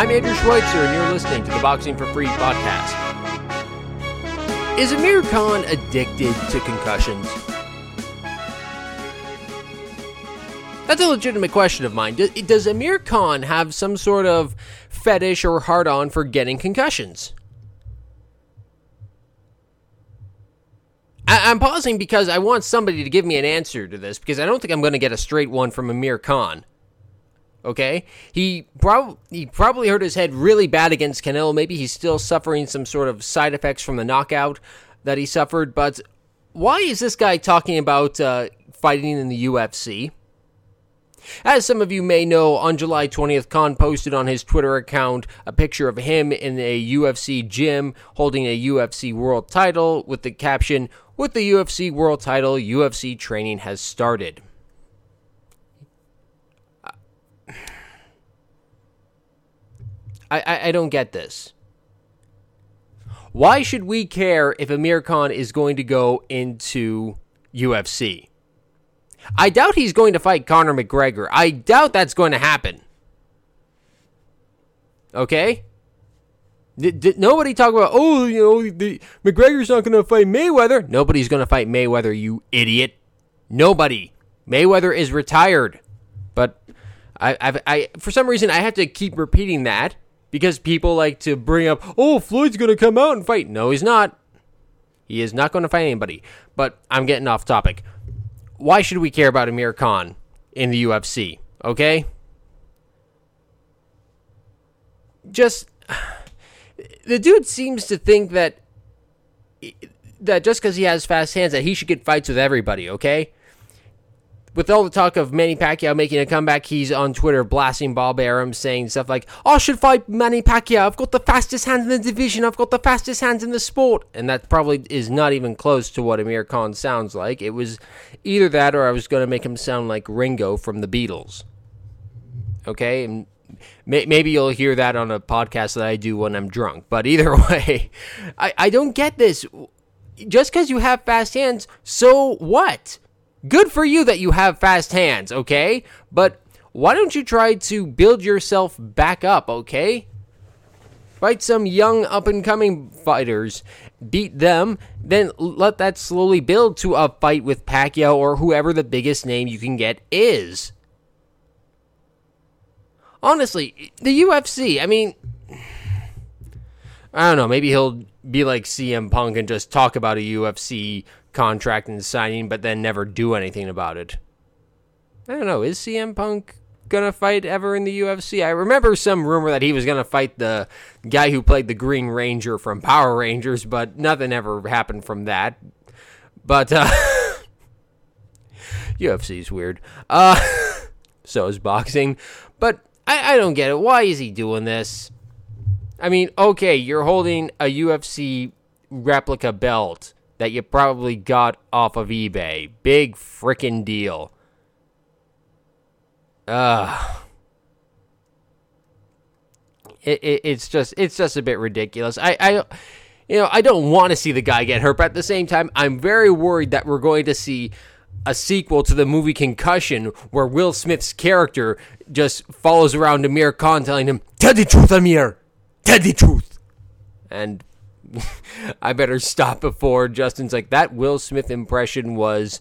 I'm Andrew Schweitzer, and you're listening to the Boxing for Free podcast. Is Amir Khan addicted to concussions? That's a legitimate question of mine. Does Amir Khan have some sort of fetish or hard on for getting concussions? I- am pausing because I want somebody to give me an answer to this because I don't think I'm going to get a straight one from Amir Khan. Okay, he probably he probably hurt his head really bad against Canelo. Maybe he's still suffering some sort of side effects from the knockout that he suffered. But why is this guy talking about uh, fighting in the UFC? As some of you may know, on July 20th, Khan posted on his Twitter account a picture of him in a UFC gym holding a UFC world title with the caption, With the UFC world title, UFC training has started. I, I, I don't get this. Why should we care if Amir Khan is going to go into UFC? I doubt he's going to fight Conor McGregor. I doubt that's going to happen. Okay? Did, did nobody talk about, oh, you know, the, McGregor's not going to fight Mayweather? Nobody's going to fight Mayweather, you idiot. Nobody. Mayweather is retired. But I, I've, I, for some reason, I have to keep repeating that because people like to bring up, oh, Floyd's going to come out and fight. No, he's not. He is not going to fight anybody. But I'm getting off topic why should we care about Amir Khan in the UFC? Okay? Just the dude seems to think that that just because he has fast hands that he should get fights with everybody, okay? With all the talk of Manny Pacquiao making a comeback, he's on Twitter blasting Bob Arum, saying stuff like, I should fight Manny Pacquiao. I've got the fastest hands in the division. I've got the fastest hands in the sport. And that probably is not even close to what Amir Khan sounds like. It was either that or I was going to make him sound like Ringo from the Beatles. Okay? And maybe you'll hear that on a podcast that I do when I'm drunk. But either way, I, I don't get this. Just because you have fast hands, so what? Good for you that you have fast hands, okay? But why don't you try to build yourself back up, okay? Fight some young up and coming fighters, beat them, then let that slowly build to a fight with Pacquiao or whoever the biggest name you can get is. Honestly, the UFC, I mean, I don't know, maybe he'll be like CM Punk and just talk about a UFC contract and signing, but then never do anything about it. I don't know. Is CM Punk gonna fight ever in the UFC? I remember some rumor that he was gonna fight the guy who played the Green Ranger from Power Rangers, but nothing ever happened from that. But uh UFC's weird. Uh so is boxing. But I, I don't get it. Why is he doing this? I mean, okay, you're holding a UFC replica belt that you probably got off of eBay. Big freaking deal. Ugh. It, it, it's just it's just a bit ridiculous. I, I you know I don't want to see the guy get hurt, but at the same time, I'm very worried that we're going to see a sequel to the movie Concussion, where Will Smith's character just follows around Amir Khan, telling him, "Tell the truth, Amir. Tell the truth." And I better stop before Justin's like, that Will Smith impression was,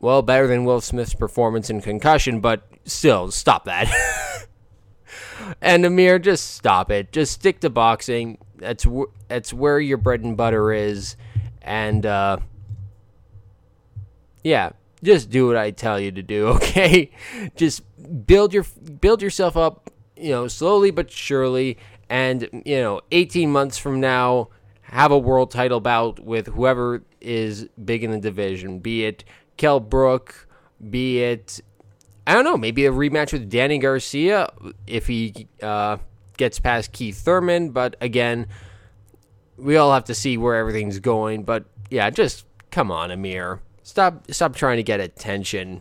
well, better than Will Smith's performance in Concussion, but still, stop that. and Amir, just stop it. Just stick to boxing. That's, wh- that's where your bread and butter is. And, uh, yeah, just do what I tell you to do, okay? Just build your build yourself up, you know, slowly but surely and you know 18 months from now have a world title bout with whoever is big in the division be it Kell Brook be it I don't know maybe a rematch with Danny Garcia if he uh, gets past Keith Thurman. But again we all have to see where everything's going. But yeah just come on Amir. Stop stop trying to get attention.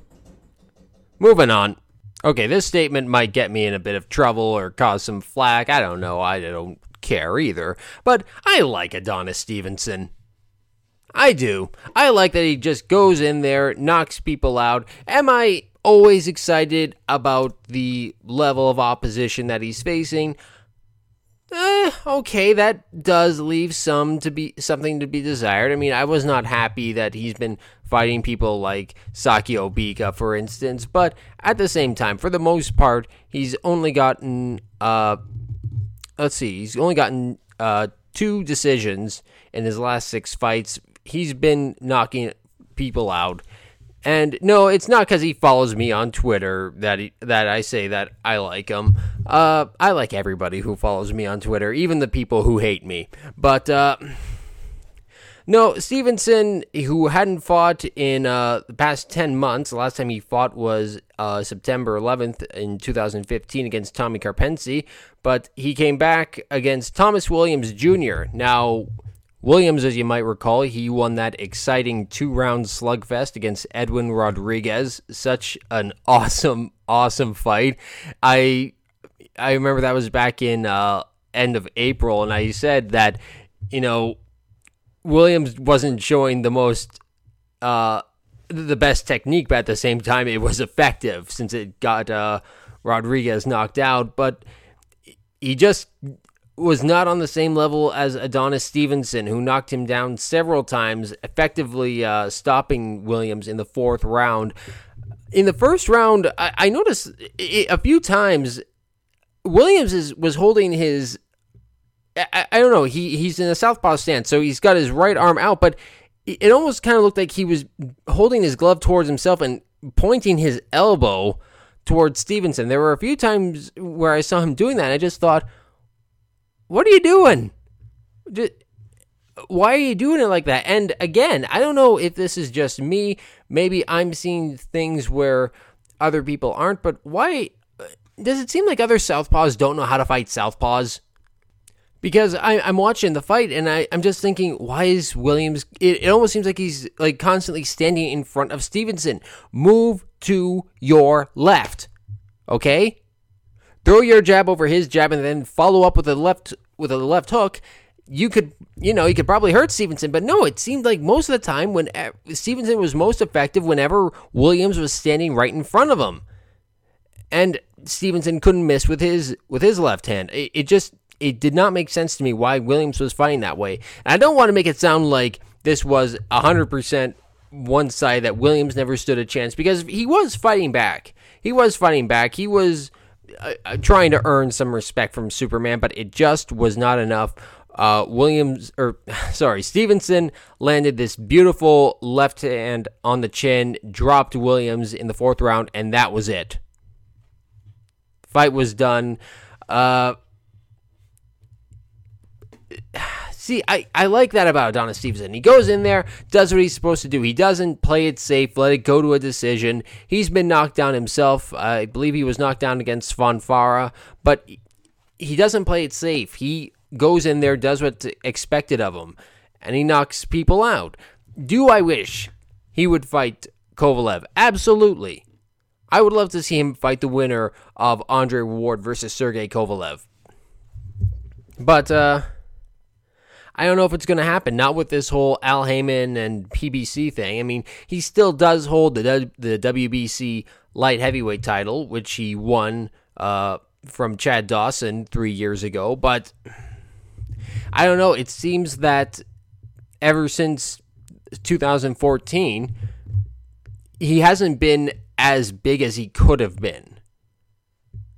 Moving on Okay, this statement might get me in a bit of trouble or cause some flack. I don't know. I don't care either. But I like Adonis Stevenson. I do. I like that he just goes in there, knocks people out. Am I always excited about the level of opposition that he's facing? Eh, okay, that does leave some to be something to be desired. I mean, I was not happy that he's been fighting people like Sakio Bika, for instance, but at the same time, for the most part, he's only gotten uh, let's see, he's only gotten uh two decisions in his last six fights. He's been knocking people out. And no, it's not because he follows me on Twitter that he, that I say that I like him. Uh, I like everybody who follows me on Twitter, even the people who hate me. But uh, no, Stevenson, who hadn't fought in uh, the past ten months, the last time he fought was uh, September 11th in 2015 against Tommy Karpency, but he came back against Thomas Williams Jr. Now Williams, as you might recall, he won that exciting two round slugfest against Edwin Rodriguez. Such an awesome, awesome fight. I I remember that was back in uh, end of April, and I said that you know Williams wasn't showing the most uh, the best technique, but at the same time it was effective since it got uh, Rodriguez knocked out. But he just was not on the same level as Adonis Stevenson, who knocked him down several times, effectively uh, stopping Williams in the fourth round. In the first round, I, I noticed a few times Williams is, was holding his. I, I, don't know. He he's in a southpaw stance, so he's got his right arm out, but it almost kind of looked like he was holding his glove towards himself and pointing his elbow towards Stevenson. There were a few times where I saw him doing that. I just thought, what are you doing? Just, why are you doing it like that? And again, I don't know if this is just me. Maybe I'm seeing things where other people aren't, but why uh, does it seem like other Southpaws don't know how to fight Southpaws? Because I, am watching the fight and I, I'm just thinking, why is Williams? It, it almost seems like he's like constantly standing in front of Stevenson. Move to your left, okay? Throw your jab over his jab and then follow up with a left with a left hook, you could you know you could probably hurt Stevenson. But no, it seemed like most of the time when eh, Stevenson was most effective whenever Williams was standing right in front of him, and Stevenson couldn't miss with his with his left hand. It, it just it did not make sense to me why Williams was fighting that way. And I don't want to make it sound like this was hundred percent one side that Williams never stood a chance because he was fighting back. He was fighting back. He was uh, trying to earn some respect from Superman, but it just was not enough. Uh, Williams, or sorry, Stevenson landed this beautiful left hand on the chin, dropped Williams in the fourth round, and that was it. Fight was done. Uh, See, I, I like that about Adonis Stevenson. He goes in there, does what he's supposed to do. He doesn't play it safe, let it go to a decision. He's been knocked down himself. I believe he was knocked down against Fonfara, but he doesn't play it safe. He goes in there, does what's expected of him, and he knocks people out. Do I wish he would fight Kovalev? Absolutely. I would love to see him fight the winner of Andre Ward versus Sergey Kovalev. But, uh, I don't know if it's going to happen. Not with this whole Al Haymon and PBC thing. I mean, he still does hold the the WBC light heavyweight title, which he won uh, from Chad Dawson three years ago. But I don't know. It seems that ever since 2014, he hasn't been as big as he could have been.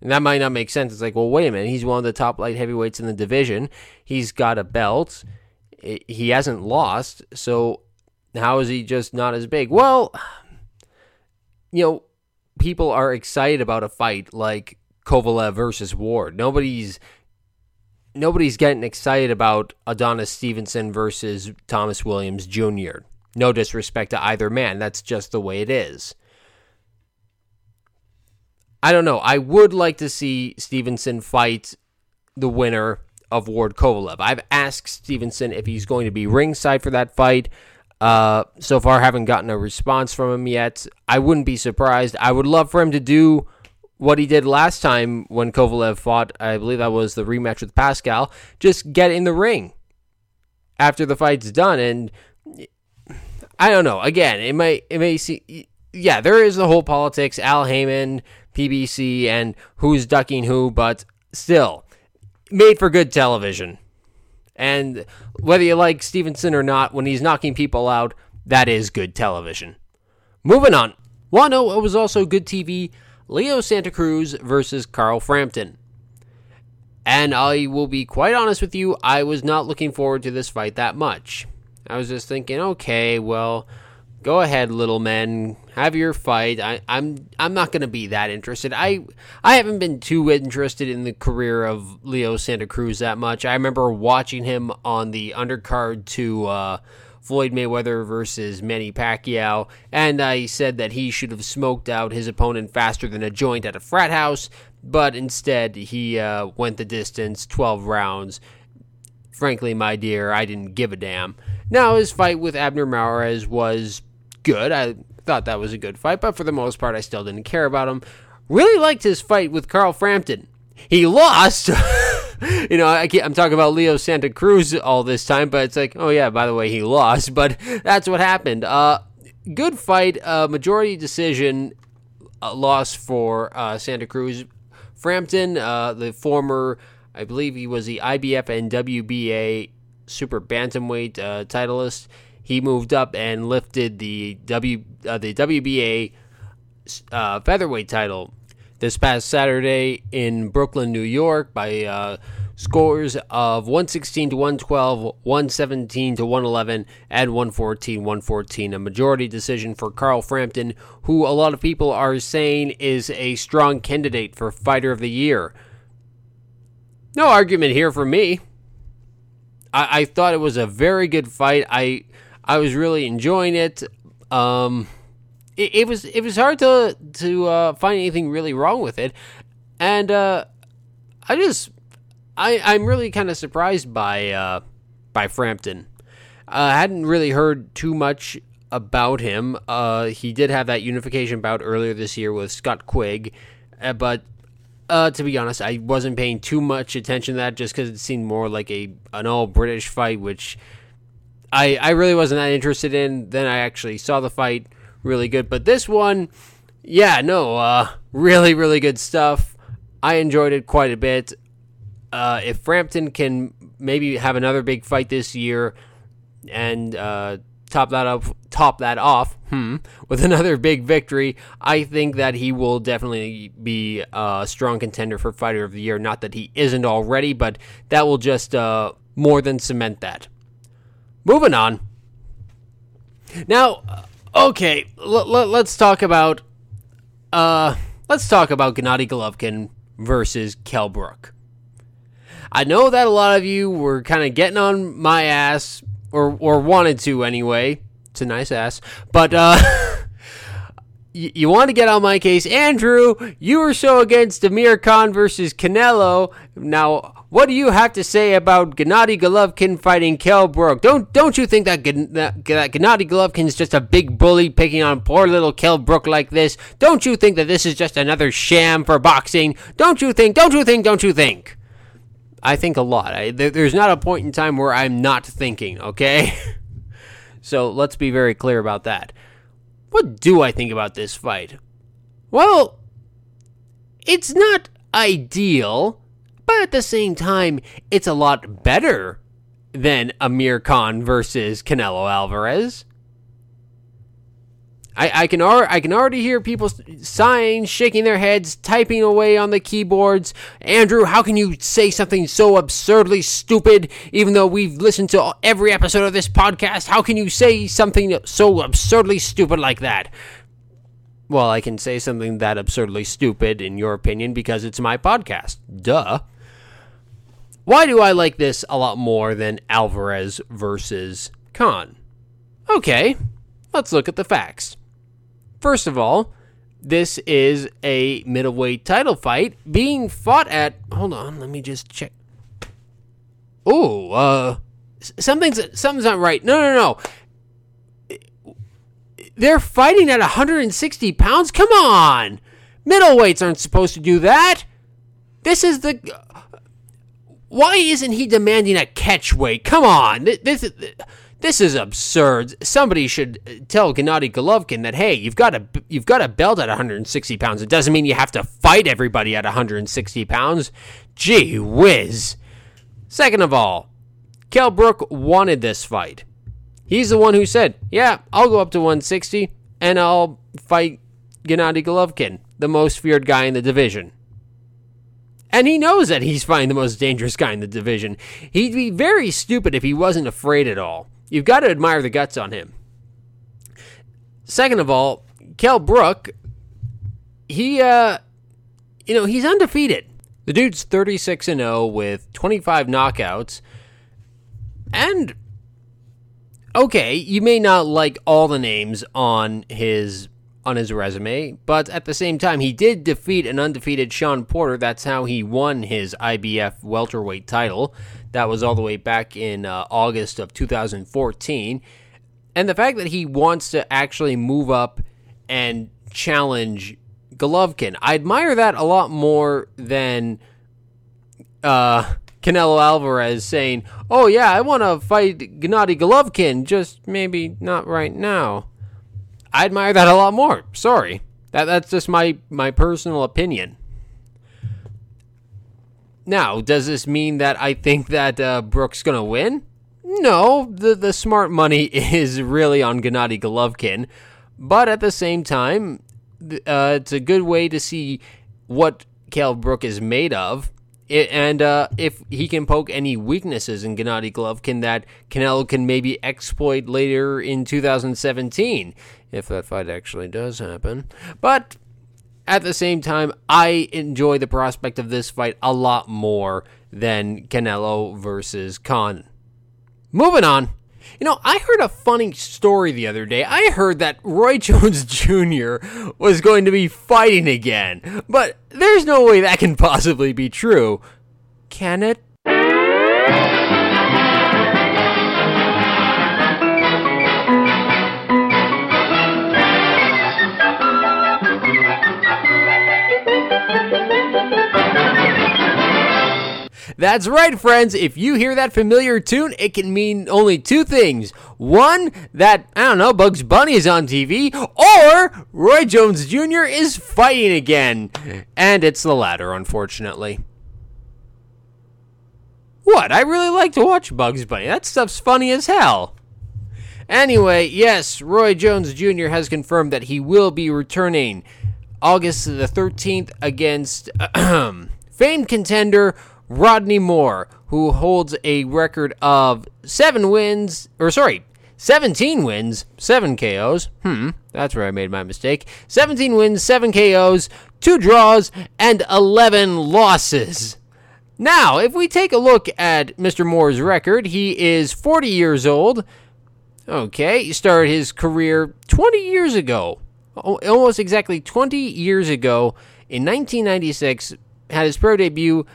And that might not make sense. It's like, well, wait a minute. He's one of the top light heavyweights in the division. He's got a belt. He hasn't lost. So how is he just not as big? Well, you know, people are excited about a fight like Kovalev versus Ward. Nobody's nobody's getting excited about Adonis Stevenson versus Thomas Williams Jr. No disrespect to either man. That's just the way it is. I don't know. I would like to see Stevenson fight the winner of Ward Kovalev. I've asked Stevenson if he's going to be ringside for that fight. Uh, so far, haven't gotten a response from him yet. I wouldn't be surprised. I would love for him to do what he did last time when Kovalev fought. I believe that was the rematch with Pascal. Just get in the ring after the fight's done, and I don't know. Again, it might it may see. Yeah, there is the whole politics. Al Haymon PBC and who's ducking who, but still, made for good television. And whether you like Stevenson or not, when he's knocking people out, that is good television. Moving on. Want to know was also good TV? Leo Santa Cruz versus Carl Frampton. And I will be quite honest with you, I was not looking forward to this fight that much. I was just thinking, okay, well, go ahead, little men, have your fight. I, I'm I'm not gonna be that interested. I I haven't been too interested in the career of Leo Santa Cruz that much. I remember watching him on the undercard to uh, Floyd Mayweather versus Manny Pacquiao, and I said that he should have smoked out his opponent faster than a joint at a frat house, but instead he uh, went the distance, 12 rounds. Frankly, my dear, I didn't give a damn. Now, his fight with Abner Mares was good. I thought that was a good fight, but for the most part, I still didn't care about him. Really liked his fight with Carl Frampton. He lost. you know, I am talking about Leo Santa Cruz all this time, but it's like, oh yeah, by the way, he lost. But that's what happened. Uh, good fight, uh, majority decision loss for uh, Santa Cruz. Frampton, uh, the former, I believe he was the IBF and WBA super bantamweight uh, titleist. He moved up and lifted the W uh, the WBA uh, featherweight title this past Saturday in Brooklyn, New York, by uh, scores of 116 to 112, 117 to 111, and 114 114. A majority decision for Carl Frampton, who a lot of people are saying is a strong candidate for Fighter of the Year. No argument here for me. I, I thought it was a very good fight. I I was really enjoying it. Um, it, it was it was hard to to uh, find anything really wrong with it, and uh, I just I I'm really kind of surprised by uh, by Frampton. I hadn't really heard too much about him. Uh, he did have that unification bout earlier this year with Scott Quigg, uh, but uh, to be honest, I wasn't paying too much attention to that just because it seemed more like a an all British fight, which I I really wasn't that interested in. Then I actually saw the fight, really good. But this one, yeah, no, uh, really really good stuff. I enjoyed it quite a bit. Uh, if Frampton can maybe have another big fight this year and uh, top that up, top that off, hmm, with another big victory, I think that he will definitely be a strong contender for Fighter of the Year. Not that he isn't already, but that will just uh, more than cement that. Moving on. Now, okay, l- l- let's talk about uh, let's talk about Gennady Golovkin versus Kell Brook. I know that a lot of you were kind of getting on my ass, or or wanted to anyway. It's a nice ass, but uh, you, want to get on my case, Andrew. You were so against Amir Khan versus Canelo. Now, what do you have to say about Gennady Golovkin fighting Kell Brook? Don't don't you think that, that, that Gennady Golovkin is just a big bully picking on poor little Kell Brook like this? Don't you think that this is just another sham for boxing? Don't you think? Don't you think? Don't you think? I think a lot. I, there's not a point in time where I'm not thinking, okay? so let's be very clear about that. What do I think about this fight? Well, it's not ideal, but at the same time, it's a lot better than Amir Khan versus Canelo Alvarez. I, I can ar- I can already hear people sighing, shaking their heads, typing away on the keyboards. Andrew, how can you say something so absurdly stupid? Even though we've listened to every episode of this podcast, how can you say something so absurdly stupid like that? Well, I can say something that absurdly stupid, in your opinion, because it's my podcast. Duh. Why do I like this a lot more than Alvarez versus Khan? Okay, let's look at the facts. First of all, this is a middleweight title fight being fought at. Hold on, let me just check. Oh, uh, something's something's not right. No, no, no. They're fighting at 160 pounds. Come on, middleweights aren't supposed to do that. This is the. Why isn't he demanding a catch weight? Come on, this is. This is absurd. Somebody should uh, tell Gennady Golovkin that hey, you've got a you've got a belt at 160 pounds. It doesn't mean you have to fight everybody at 160 pounds. Gee whiz. Second of all, Kell Brook wanted this fight. He's the one who said, Yeah, I'll go up to 160 and I'll fight Gennady Golovkin, the most feared guy in the division. And he knows that he's fighting the most dangerous guy in the division. He'd be very stupid if he wasn't afraid at all. You've got to admire the guts on him. Second of all, Kell Brook, he, uh, you know, he's undefeated. The dude's 36 and 0 with 25 knockouts. And okay, you may not like all the names on his on his resume, but at the same time, he did defeat an undefeated Sean Porter. That's how he won his IBF welterweight title. That was all the way back in uh, August of 2014. And the fact that he wants to actually move up and challenge Golovkin, I admire that a lot more than uh, Canelo Alvarez saying, "Oh yeah, I want to fight Gennady Golovkin, just maybe not right now." I admire that a lot more. Sorry, that that's just my my personal opinion. Now, does this mean that I think that uh, Brook's gonna win? No, the the smart money is really on Gennady Golovkin, but at the same time, uh, it's a good way to see what Kell Brook is made of it, and uh, if he can poke any weaknesses in Gennady Golovkin that Canelo can maybe exploit later in 2017, if that fight actually does happen. But at the same time, I enjoy the prospect of this fight a lot more than Canelo versus Khan. Moving on. You know, I heard a funny story the other day. I heard that Roy Jones Jr. was going to be fighting again, but there's no way that can possibly be true. Can it? That's right, friends. If you hear that familiar tune, it can mean only two things. One, that, I don't know, Bugs Bunny is on TV, or Roy Jones Jr. is fighting again. And it's the latter, unfortunately. What? I really like to watch Bugs Bunny. That stuff's funny as hell. Anyway, yes, Roy Jones Jr. has confirmed that he will be returning August the 13th against famed contender Rodney Moore, who holds a record of seven wins, or sorry, 17 wins, 7 KOs. Hmm, that's where I made my mistake. 17 wins, 7 KOs, 2 draws, and 11 losses. Now, if we take a look at Mr. Moore's record, he is 40 years old. Okay, he started his career 20 years ago. Almost exactly 20 years ago in 1996, had his pro debut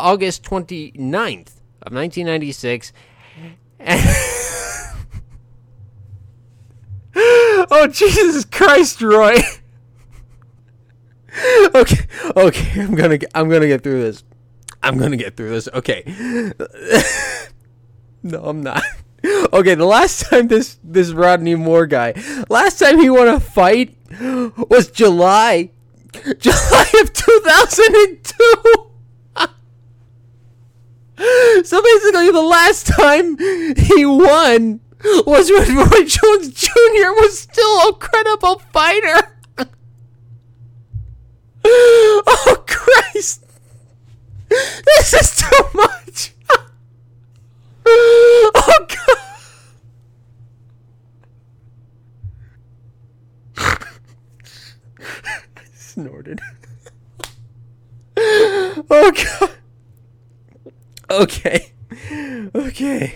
August 29th of 1996. oh Jesus Christ, Roy. okay, okay, I'm going to I'm going to get through this. I'm going to get through this. Okay. no, I'm not. Okay, the last time this this Rodney Moore guy, last time he won a fight was July July of 2002. So basically, the last time he won was when Roy Jones Jr. was still a credible fighter. oh, Christ. This is too much. oh, God. I snorted. oh, God. Okay. Okay.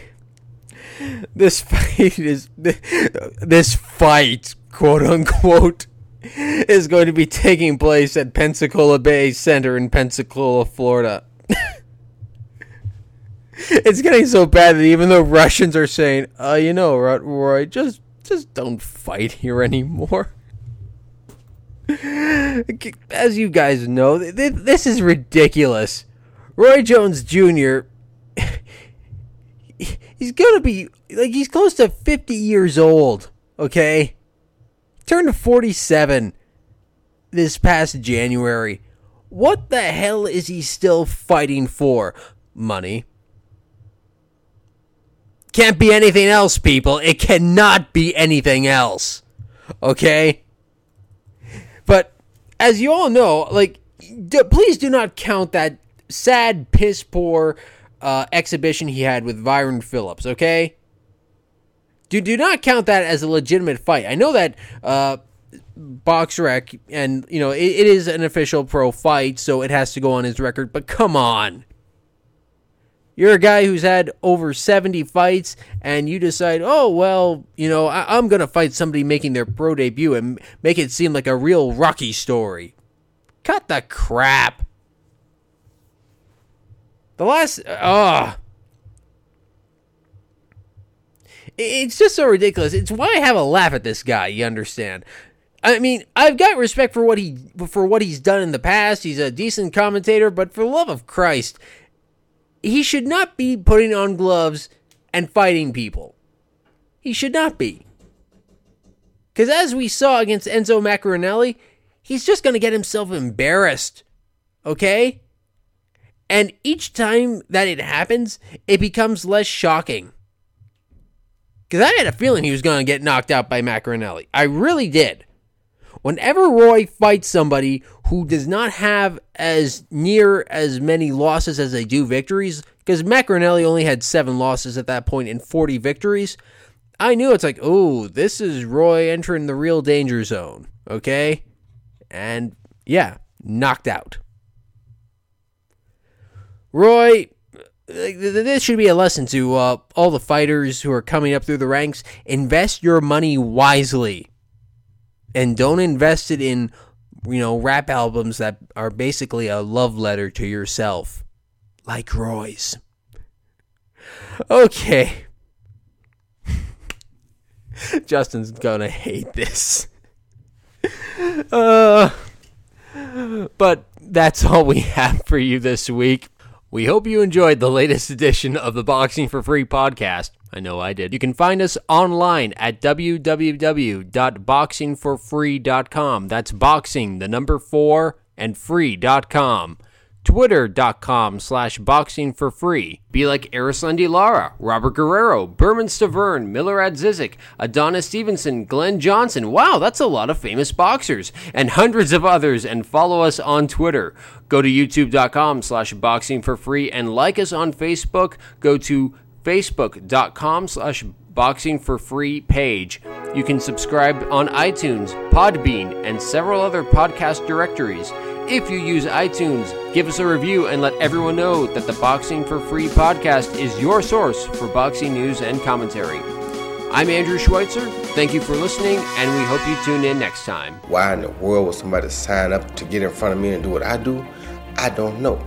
This fight is this fight, quote unquote, is going to be taking place at Pensacola Bay Center in Pensacola, Florida. it's getting so bad that even the Russians are saying, "Uh, you know, Roy, just just don't fight here anymore." As you guys know, this is ridiculous. Roy Jones Jr. he's gonna be like he's close to 50 years old. Okay, turned 47 this past January. What the hell is he still fighting for? Money. Can't be anything else, people. It cannot be anything else. Okay? But as you all know, like, d- please do not count that sad, piss poor uh, exhibition he had with Vyron Phillips, okay? Do, do not count that as a legitimate fight. I know that uh, BoxRec, and, you know, it, it is an official pro fight, so it has to go on his record, but come on. You're a guy who's had over 70 fights, and you decide, oh, well, you know, I- am going to fight somebody making their pro debut and make it seem like a real Rocky story. Cut the crap. The last. Ugh. It's just so ridiculous. It's why I have a laugh at this guy, you understand? I mean, I've got respect for what he for what he's done in the past. He's a decent commentator, but for the love of Christ, he should not be putting on gloves and fighting people. He should not be. Because as we saw against Enzo Maccarinelli, he's just going to get himself embarrassed. Okay? And each time that it happens, it becomes less shocking. Because I had a feeling he was going to get knocked out by Maccarinelli. I really did. Whenever Roy fights somebody who does not have as near as many losses as they do victories, because Maccarinelli only had seven losses at that point and 40 victories, I knew it's like, oh, this is Roy entering the real danger zone. Okay? And yeah, knocked out. Roy, this should be a lesson to uh, all the fighters who are coming up through the ranks. Invest your money wisely and don't invest it in you know rap albums that are basically a love letter to yourself like roy's. Okay. Justin's gonna hate this. Uh but that's all we have for you this week we hope you enjoyed the latest edition of the Boxing for Free podcast. I know I did. You can find us online at www.boxingforfree.com. That's boxing, the number four, and free.com. Twitter.com slash boxing for free. Be like Erislandy Lara, Robert Guerrero, Bermane Stiverne, Milorad Zizik, Adonis Stevenson, Glen Johnson. Wow, that's a lot of famous boxers. And hundreds of others. And follow us on Twitter. Go to youtube.com slash boxing for free and like us on Facebook. Go to facebook.com slash boxing for free page. You can subscribe on iTunes, Podbean, and several other podcast directories. If you use iTunes, give us a review and let everyone know that the Boxing for Free podcast is your source for boxing news and commentary. I'm Andrew Schweitzer. Thank you for listening, and we hope you tune in next time. Why in the world would somebody sign up to get in front of me and do what I do? I don't know.